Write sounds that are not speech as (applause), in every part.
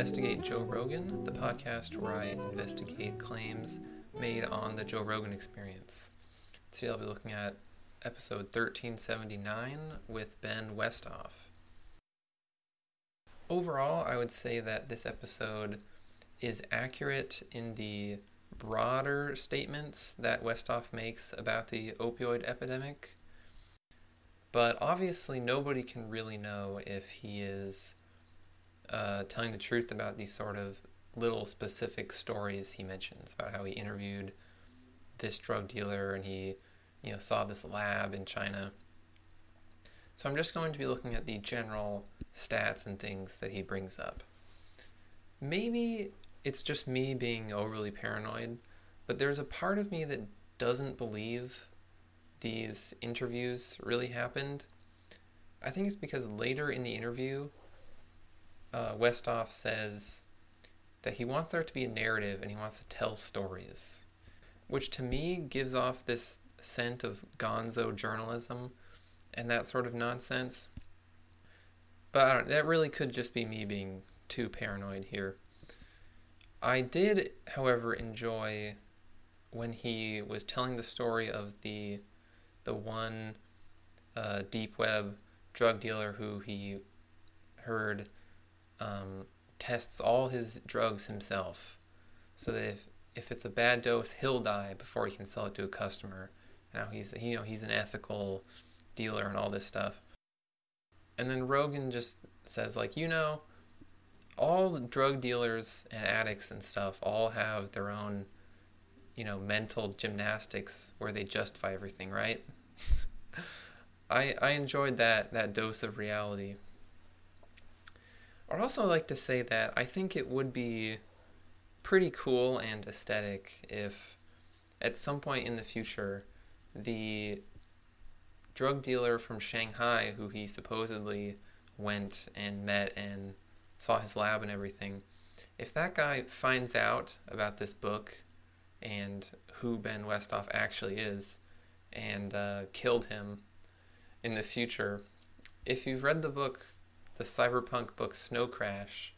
Investigate Joe Rogan, the podcast where I investigate claims made on the Joe Rogan experience. Today I'll be looking at episode 1379 with Ben Westhoff. Overall, I would say that this episode is accurate in the broader statements that Westhoff makes about the opioid epidemic. But obviously, nobody can really know if he is uh, telling the truth about these sort of little specific stories he mentions about how he interviewed this drug dealer and he, you know, saw this lab in China. So I'm just going to be looking at the general stats and things that he brings up. Maybe it's just me being overly paranoid, but there's a part of me that doesn't believe these interviews really happened. I think it's because later in the interview, uh, Westhoff says that he wants there to be a narrative and he wants to tell stories, which to me gives off this scent of gonzo journalism and that sort of nonsense. But that really could just be me being too paranoid here. I did, however, enjoy when he was telling the story of the the one uh, deep web drug dealer who he heard um, tests all his drugs himself, so that if if it's a bad dose, he'll die before he can sell it to a customer. Now he's you know he's an ethical dealer and all this stuff. And then Rogan just says like you know, all drug dealers and addicts and stuff all have their own, you know, mental gymnastics where they justify everything, right? (laughs) I I enjoyed that that dose of reality. I'd also like to say that I think it would be pretty cool and aesthetic if at some point in the future the drug dealer from Shanghai who he supposedly went and met and saw his lab and everything if that guy finds out about this book and who Ben Westhoff actually is and uh, killed him in the future if you've read the book the cyberpunk book Snow Crash,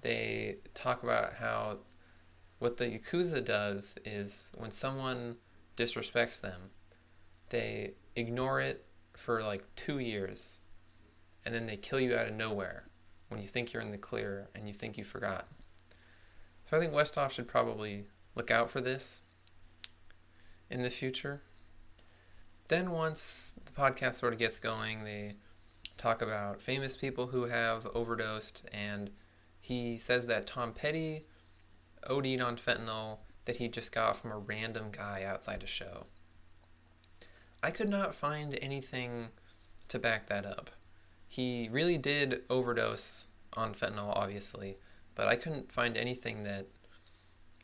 they talk about how what the Yakuza does is when someone disrespects them, they ignore it for like two years and then they kill you out of nowhere when you think you're in the clear and you think you forgot. So I think Westhoff should probably look out for this in the future. Then once the podcast sort of gets going, they talk about famous people who have overdosed, and he says that Tom Petty OD'd on fentanyl that he just got from a random guy outside a show. I could not find anything to back that up. He really did overdose on fentanyl, obviously, but I couldn't find anything that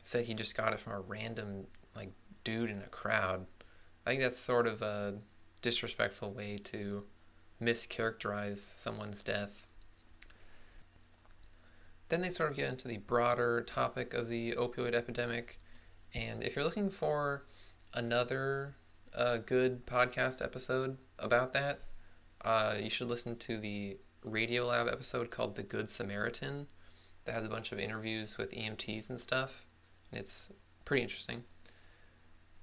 said he just got it from a random like dude in a crowd. I think that's sort of a disrespectful way to mischaracterize someone's death. Then they sort of get into the broader topic of the opioid epidemic. And if you're looking for another uh, good podcast episode about that, uh, you should listen to the Radiolab episode called The Good Samaritan that has a bunch of interviews with EMTs and stuff. And it's pretty interesting.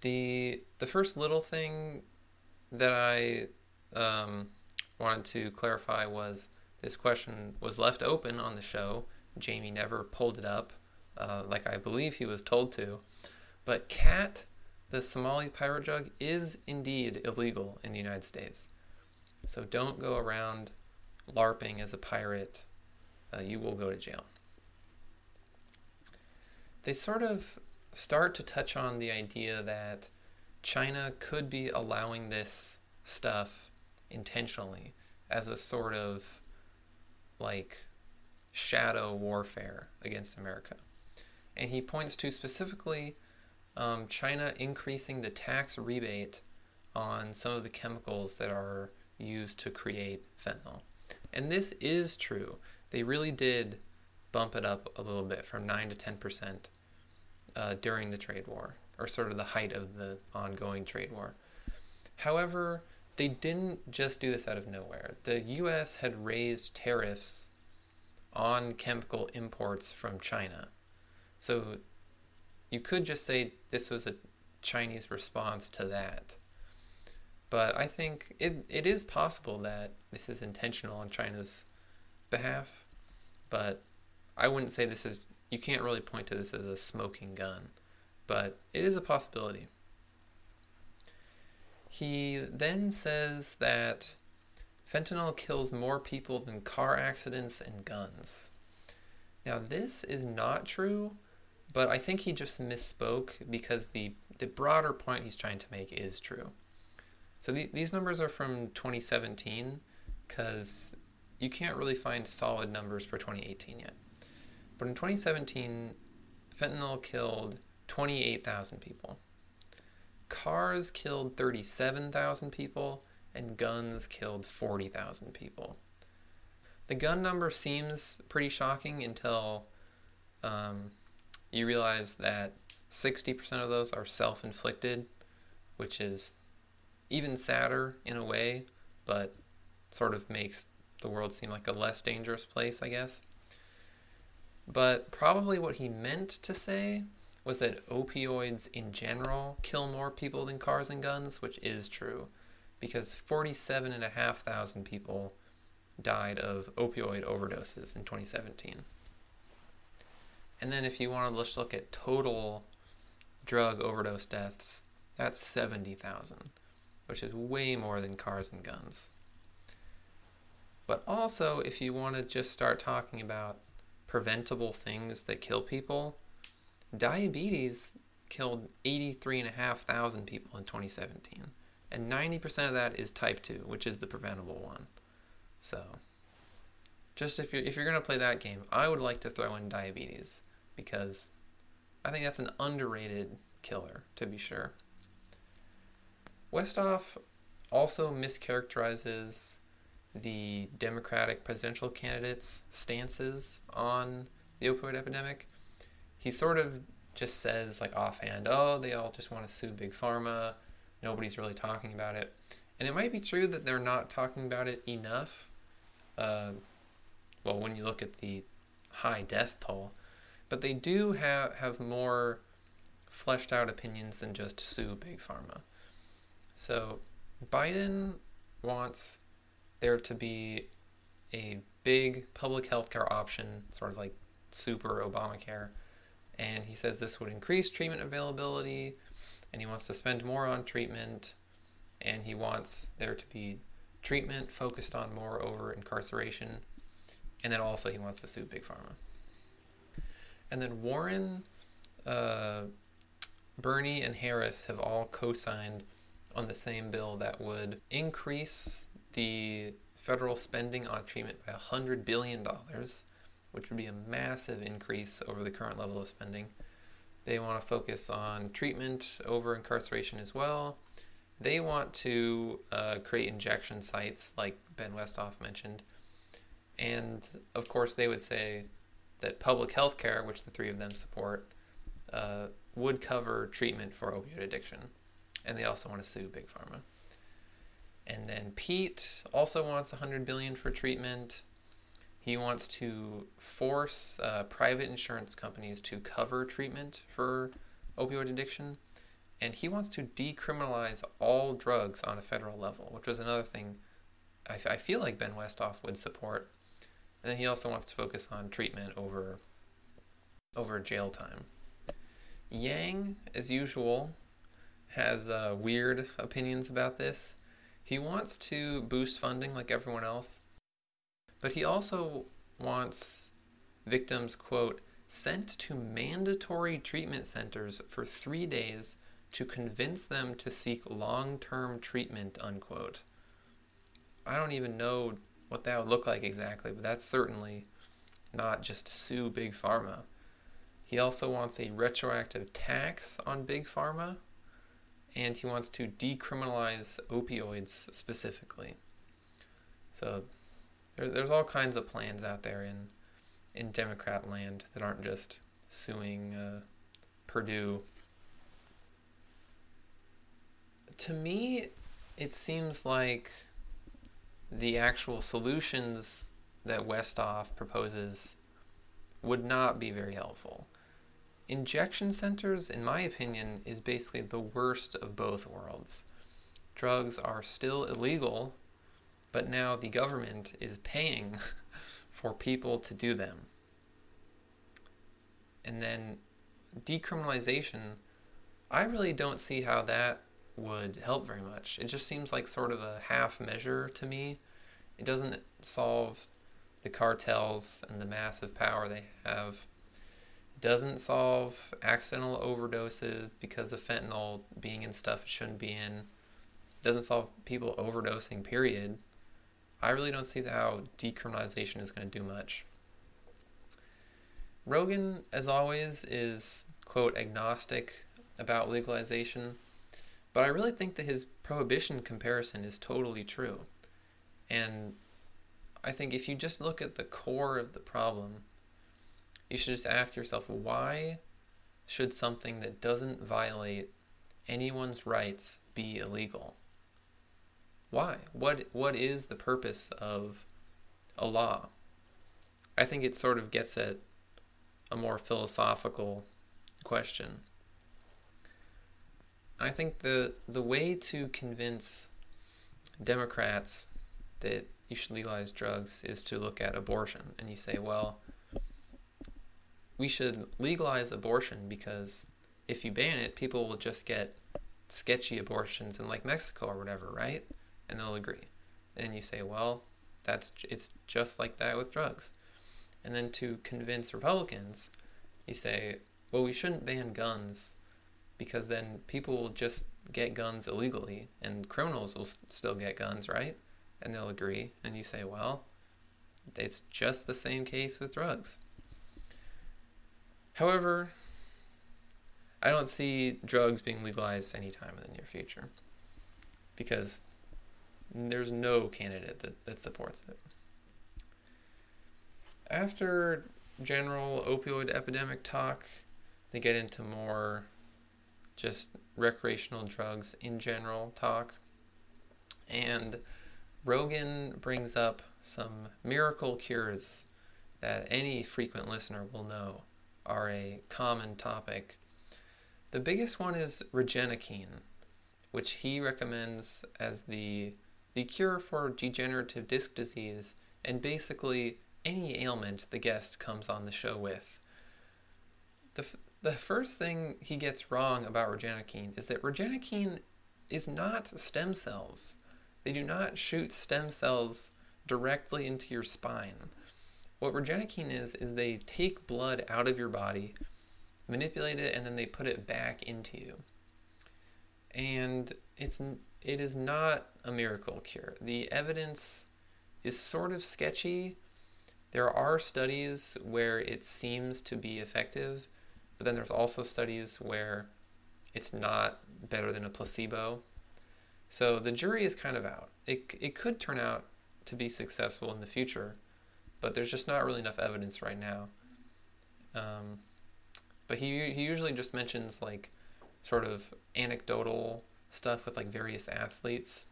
The the first little thing that I um, wanted to clarify was this question was left open on the show. Jamie never pulled it up, uh, like I believe he was told to. But khat, the Somali pirate drug, is indeed illegal in the United States. So don't go around LARPing as a pirate. Uh, you will go to jail. They sort of start to touch on the idea that China could be allowing this stuff intentionally as a sort of like shadow warfare against America. And he points to specifically um, China increasing the tax rebate on some of the chemicals that are used to create fentanyl. And this is true. They really did bump it up a little bit from 9 to 10% uh, during the trade war, or sort of the height of the ongoing trade war. However, they didn't just do this out of nowhere. The US had raised tariffs on chemical imports from China. So you could just say this was a Chinese response to that. But I think it, it is possible that this is intentional on China's behalf. But I wouldn't say this is, you can't really point to this as a smoking gun. But it is a possibility. He then says that fentanyl kills more people than car accidents and guns. Now, this is not true, but I think he just misspoke because the, the broader point he's trying to make is true. So the, these numbers are from 2017 because you can't really find solid numbers for 2018 yet. But in 2017, fentanyl killed 28,000 people. Cars killed 37,000 people, and guns killed 40,000 people. The gun number seems pretty shocking until um, you realize that 60% of those are self inflicted, which is even sadder in a way, but sort of makes the world seem like a less dangerous place, I guess. But probably what he meant to say was that opioids in general kill more people than cars and guns, which is true, because 47,500 people died of opioid overdoses in 2017. And then if you want to just look at total drug overdose deaths, that's 70,000 which is way more than cars and guns. But also, if you want to just start talking about preventable things that kill people, diabetes killed 83,500 people in 2017. And 90% of that is type 2, which is the preventable one. So, just if you're, if you're going to play that game, I would like to throw in diabetes because I think that's an underrated killer, to be sure. Westhoff also mischaracterizes the Democratic presidential candidates' stances on the opioid epidemic. He sort of just says, like offhand, oh, they all just want to sue Big Pharma. Nobody's really talking about it. And it might be true that they're not talking about it enough. Uh, well, when you look at the high death toll, but they do have, have more fleshed out opinions than just sue Big Pharma. So Biden wants there to be a big public health care option, sort of like super Obamacare. And he says this would increase treatment availability, and he wants to spend more on treatment, and he wants there to be treatment focused on more over incarceration, and then also he wants to sue Big Pharma. And then Warren, uh, Bernie, and Harris have all co signed on the same bill that would increase the federal spending on treatment by $100 billion, which would be a massive increase over the current level of spending. They want to focus on treatment over incarceration as well. They want to uh, create injection sites, like Ben Westhoff mentioned. And of course, they would say that public health care, which the three of them support, uh, would cover treatment for opioid addiction and they also want to sue Big Pharma. And then Pete also wants 100 billion for treatment. He wants to force uh, private insurance companies to cover treatment for opioid addiction, and he wants to decriminalize all drugs on a federal level, which was another thing I, feel like Ben Westhoff would support. And then he also wants to focus on treatment over over jail time. Yang, as usual, has uh, weird opinions about this. He wants to boost funding like everyone else, but he also wants victims, quote, sent to mandatory treatment centers for three days to convince them to seek long term treatment, unquote. I don't even know what that would look like exactly, but that's certainly not just sue Big Pharma. He also wants a retroactive tax on Big Pharma, and he wants to decriminalize opioids specifically. So there, there's all kinds of plans out there in in Democrat land that aren't just suing uh, Purdue. To me, it seems like the actual solutions that Westhoff proposes would not be very helpful. Injection centers, in my opinion, is basically the worst of both worlds. Drugs are still illegal, but now the government is paying (laughs) for people to do them. And then decriminalization, I really don't see how that would help very much. It just seems like sort of a half measure to me. It doesn't solve the cartels and the massive power they have. It doesn't solve accidental overdoses because of fentanyl being in stuff it shouldn't be in. It doesn't solve people overdosing, period. I really don't see how decriminalization is going to do much. Rogan, as always, is, quote, agnostic about legalization, but I really think that his prohibition comparison is totally true. And I think if you just look at the core of the problem, you should just ask yourself why should something that doesn't violate anyone's rights be illegal? Why? What what is the purpose of a law? I think it sort of gets at a more philosophical question. I think the the way to convince Democrats that you should legalize drugs is to look at abortion and you say, well, we should legalize abortion because if you ban it, people will just get sketchy abortions in like Mexico or whatever, right? And they'll agree. And you say, well, that's it's just like that with drugs. And then to convince Republicans, you say, well, we shouldn't ban guns because then people will just get guns illegally and criminals will still get guns, right? and they'll agree. And you say, well, it's just the same case with drugs. However, I don't see drugs being legalized anytime in the near future because there's no candidate that, that supports it. After general opioid epidemic talk, they get into more just recreational drugs in general talk. And Rogan brings up some miracle cures that any frequent listener will know are a common topic. The biggest one is Regenokine, which he recommends as the the cure for degenerative disc disease and basically any ailment the guest comes on the show with. The, f- the first thing he gets wrong about Regenokine is that Regenokine is not stem cells. They do not shoot stem cells directly into your spine. What Regenokine is, is they take blood out of your body, manipulate it, and then they put it back into you. And it's it is not a miracle cure. The evidence is sort of sketchy. There are studies where it seems to be effective, but then there's also studies where it's not better than a placebo. So the jury is kind of out. It, it could turn out to be successful in the future, but there's just not really enough evidence right now. Um, but he, he usually just mentions like sort of anecdotal stuff with like various athletes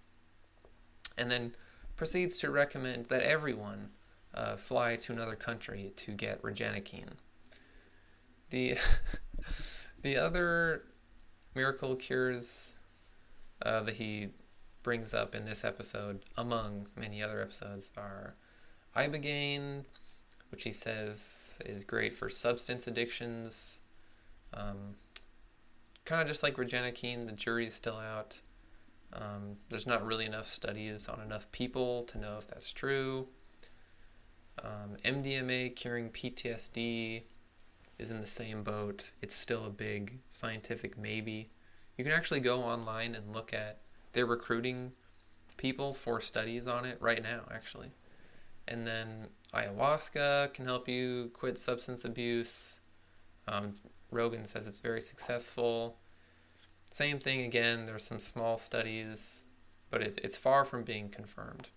and then proceeds to recommend that everyone uh, fly to another country to get Regenokine. The, (laughs) the other miracle cures uh, that he brings up in this episode, among many other episodes, are ibogaine, which he says is great for substance addictions. Um, kind of just like Regina Regenokine, the jury is still out. Um, there's not really enough studies on enough people to know if that's true. Um, MDMA curing PTSD is in the same boat. It's still a big scientific maybe. You can actually go online and look at they're recruiting people for studies on it right now, actually. And then ayahuasca can help you quit substance abuse. Um, Rogan says it's very successful. Same thing again, there's some small studies, but it, it's far from being confirmed.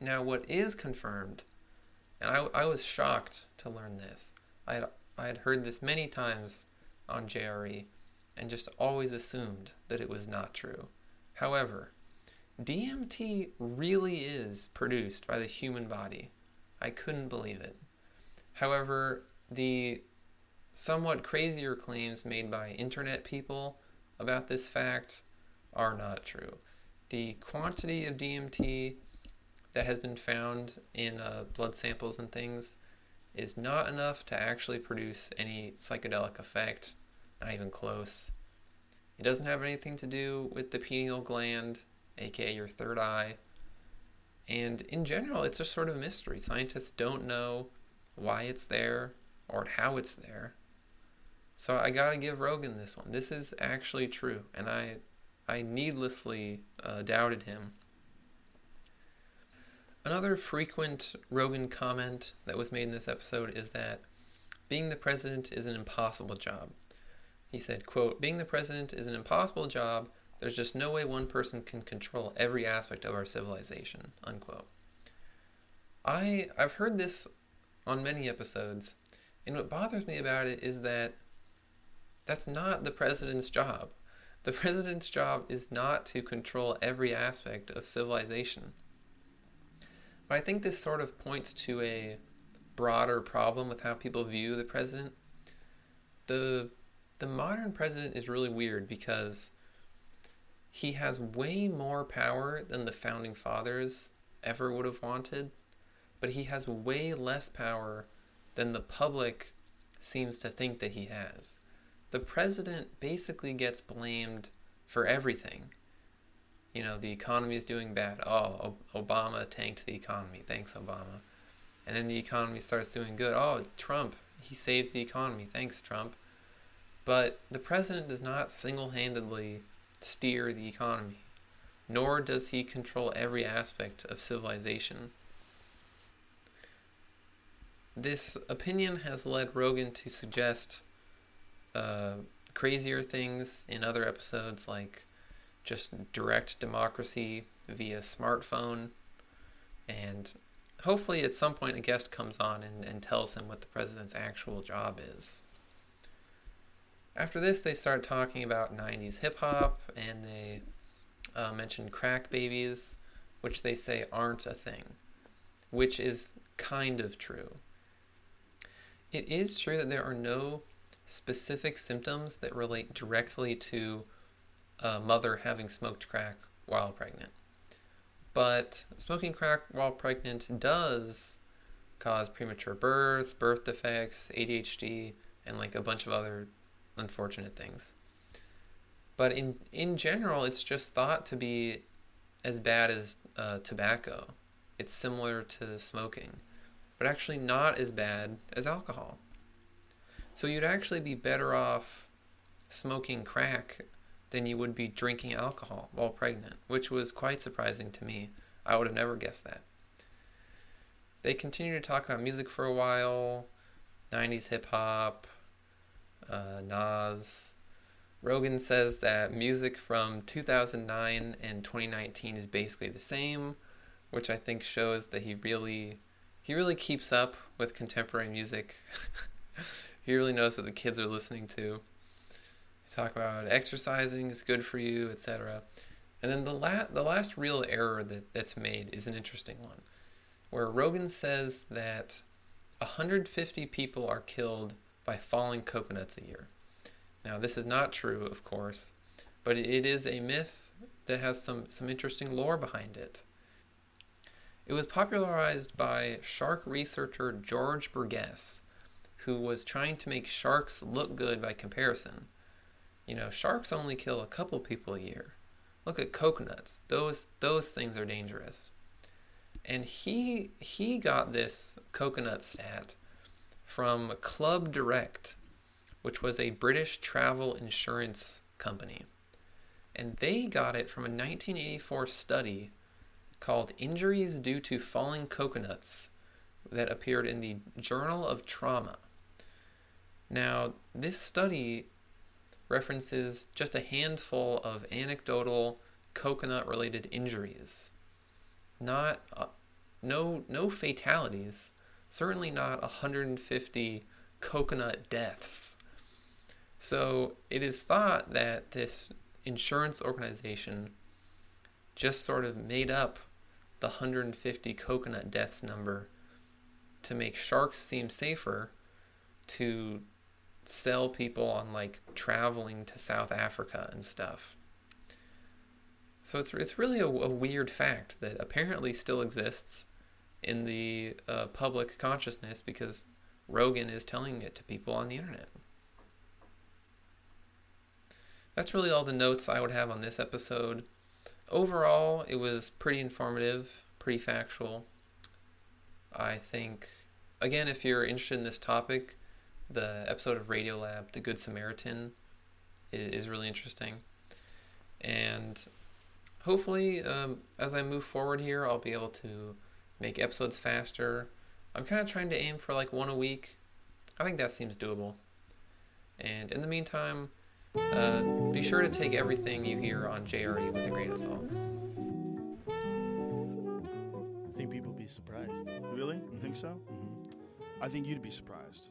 Now, what is confirmed, and I, I was shocked to learn this, I had, I had heard this many times on JRE, and just always assumed that it was not true. However, DMT really is produced by the human body. I couldn't believe it. However, the somewhat crazier claims made by internet people about this fact are not true. The quantity of DMT that has been found in uh, blood samples and things is not enough to actually produce any psychedelic effect, not even close. It doesn't have anything to do with the pineal gland, aka your third eye. And in general, it's just sort of a mystery. Scientists don't know why it's there or how it's there. So I gotta give Rogan this one. This is actually true, and I, I needlessly uh, doubted him. Another frequent Rogan comment that was made in this episode is that being the president is an impossible job. He said, quote, being the president is an impossible job. There's just no way one person can control every aspect of our civilization, unquote. I I've heard this on many episodes, and what bothers me about it is that that's not the president's job. The president's job is not to control every aspect of civilization. But I think this sort of points to a broader problem with how people view the president. The the modern president is really weird because he has way more power than the founding fathers ever would have wanted, but he has way less power than the public seems to think that he has the president basically gets blamed for everything. You know, the economy is doing bad. Oh, Obama tanked the economy. Thanks, Obama. And then the economy starts doing good. Oh, Trump, he saved the economy. Thanks, Trump. But the president does not single handedly steer the economy, nor does he control every aspect of civilization. This opinion has led Rogan to suggest uh, crazier things in other episodes, like just direct democracy via smartphone. And hopefully, at some point, a guest comes on and, and tells him what the president's actual job is. After this, they start talking about 90s hip hop and they uh, mention crack babies, which they say aren't a thing, which is kind of true. It is true that there are no specific symptoms that relate directly to a mother having smoked crack while pregnant. But smoking crack while pregnant does cause premature birth, birth defects, ADHD, and like a bunch of other unfortunate things. But in in general, it's just thought to be as bad as uh, tobacco. It's similar to smoking, but actually not as bad as alcohol. So you'd actually be better off smoking crack than you would be drinking alcohol while pregnant, which was quite surprising to me. I would have never guessed that. They continue to talk about music for a while 90s hip hop, uh, Nas. Rogan says that music from 2009 and 2019 is basically the same, which I think shows that he really he really keeps up with contemporary music. (laughs) He really knows what the kids are listening to. Talk about exercising is good for you, etc. And then the la- the last real error that, that's made is an interesting one, where Rogan says that 150 people are killed by falling coconuts a year. Now, this is not true, of course, but it is a myth that has some, some interesting lore behind it. It was popularized by shark researcher George Burgess who was trying to make sharks look good by comparison. You know, sharks only kill a couple people a year. Look at coconuts. Those those things are dangerous. And he he got this coconut stat from Club Direct, which was a British travel insurance company. And they got it from a 1984 study called Injuries Due to Falling Coconuts that appeared in the Journal of Trauma. Now, this study references just a handful of anecdotal coconut related injuries. Not uh, no no fatalities, certainly not 150 coconut deaths. So, it is thought that this insurance organization just sort of made up the 150 coconut deaths number to make sharks seem safer to sell people on like traveling to South Africa and stuff. So it's, it's really a, a weird fact that apparently still exists in the uh, public consciousness because Rogan is telling it to people on the internet. That's really all the notes I would have on this episode. Overall, it was pretty informative, pretty factual. I think, again, if you're interested in this topic, the episode of Radiolab, The Good Samaritan, is really interesting. And hopefully, um, as I move forward here, I'll be able to make episodes faster. I'm kind of trying to aim for like one a week. I think that seems doable. And in the meantime, uh, be sure to take everything you hear on JRE with a grain of salt. I think people would be surprised. Really? You think so? Mm-hmm. I think you'd be surprised.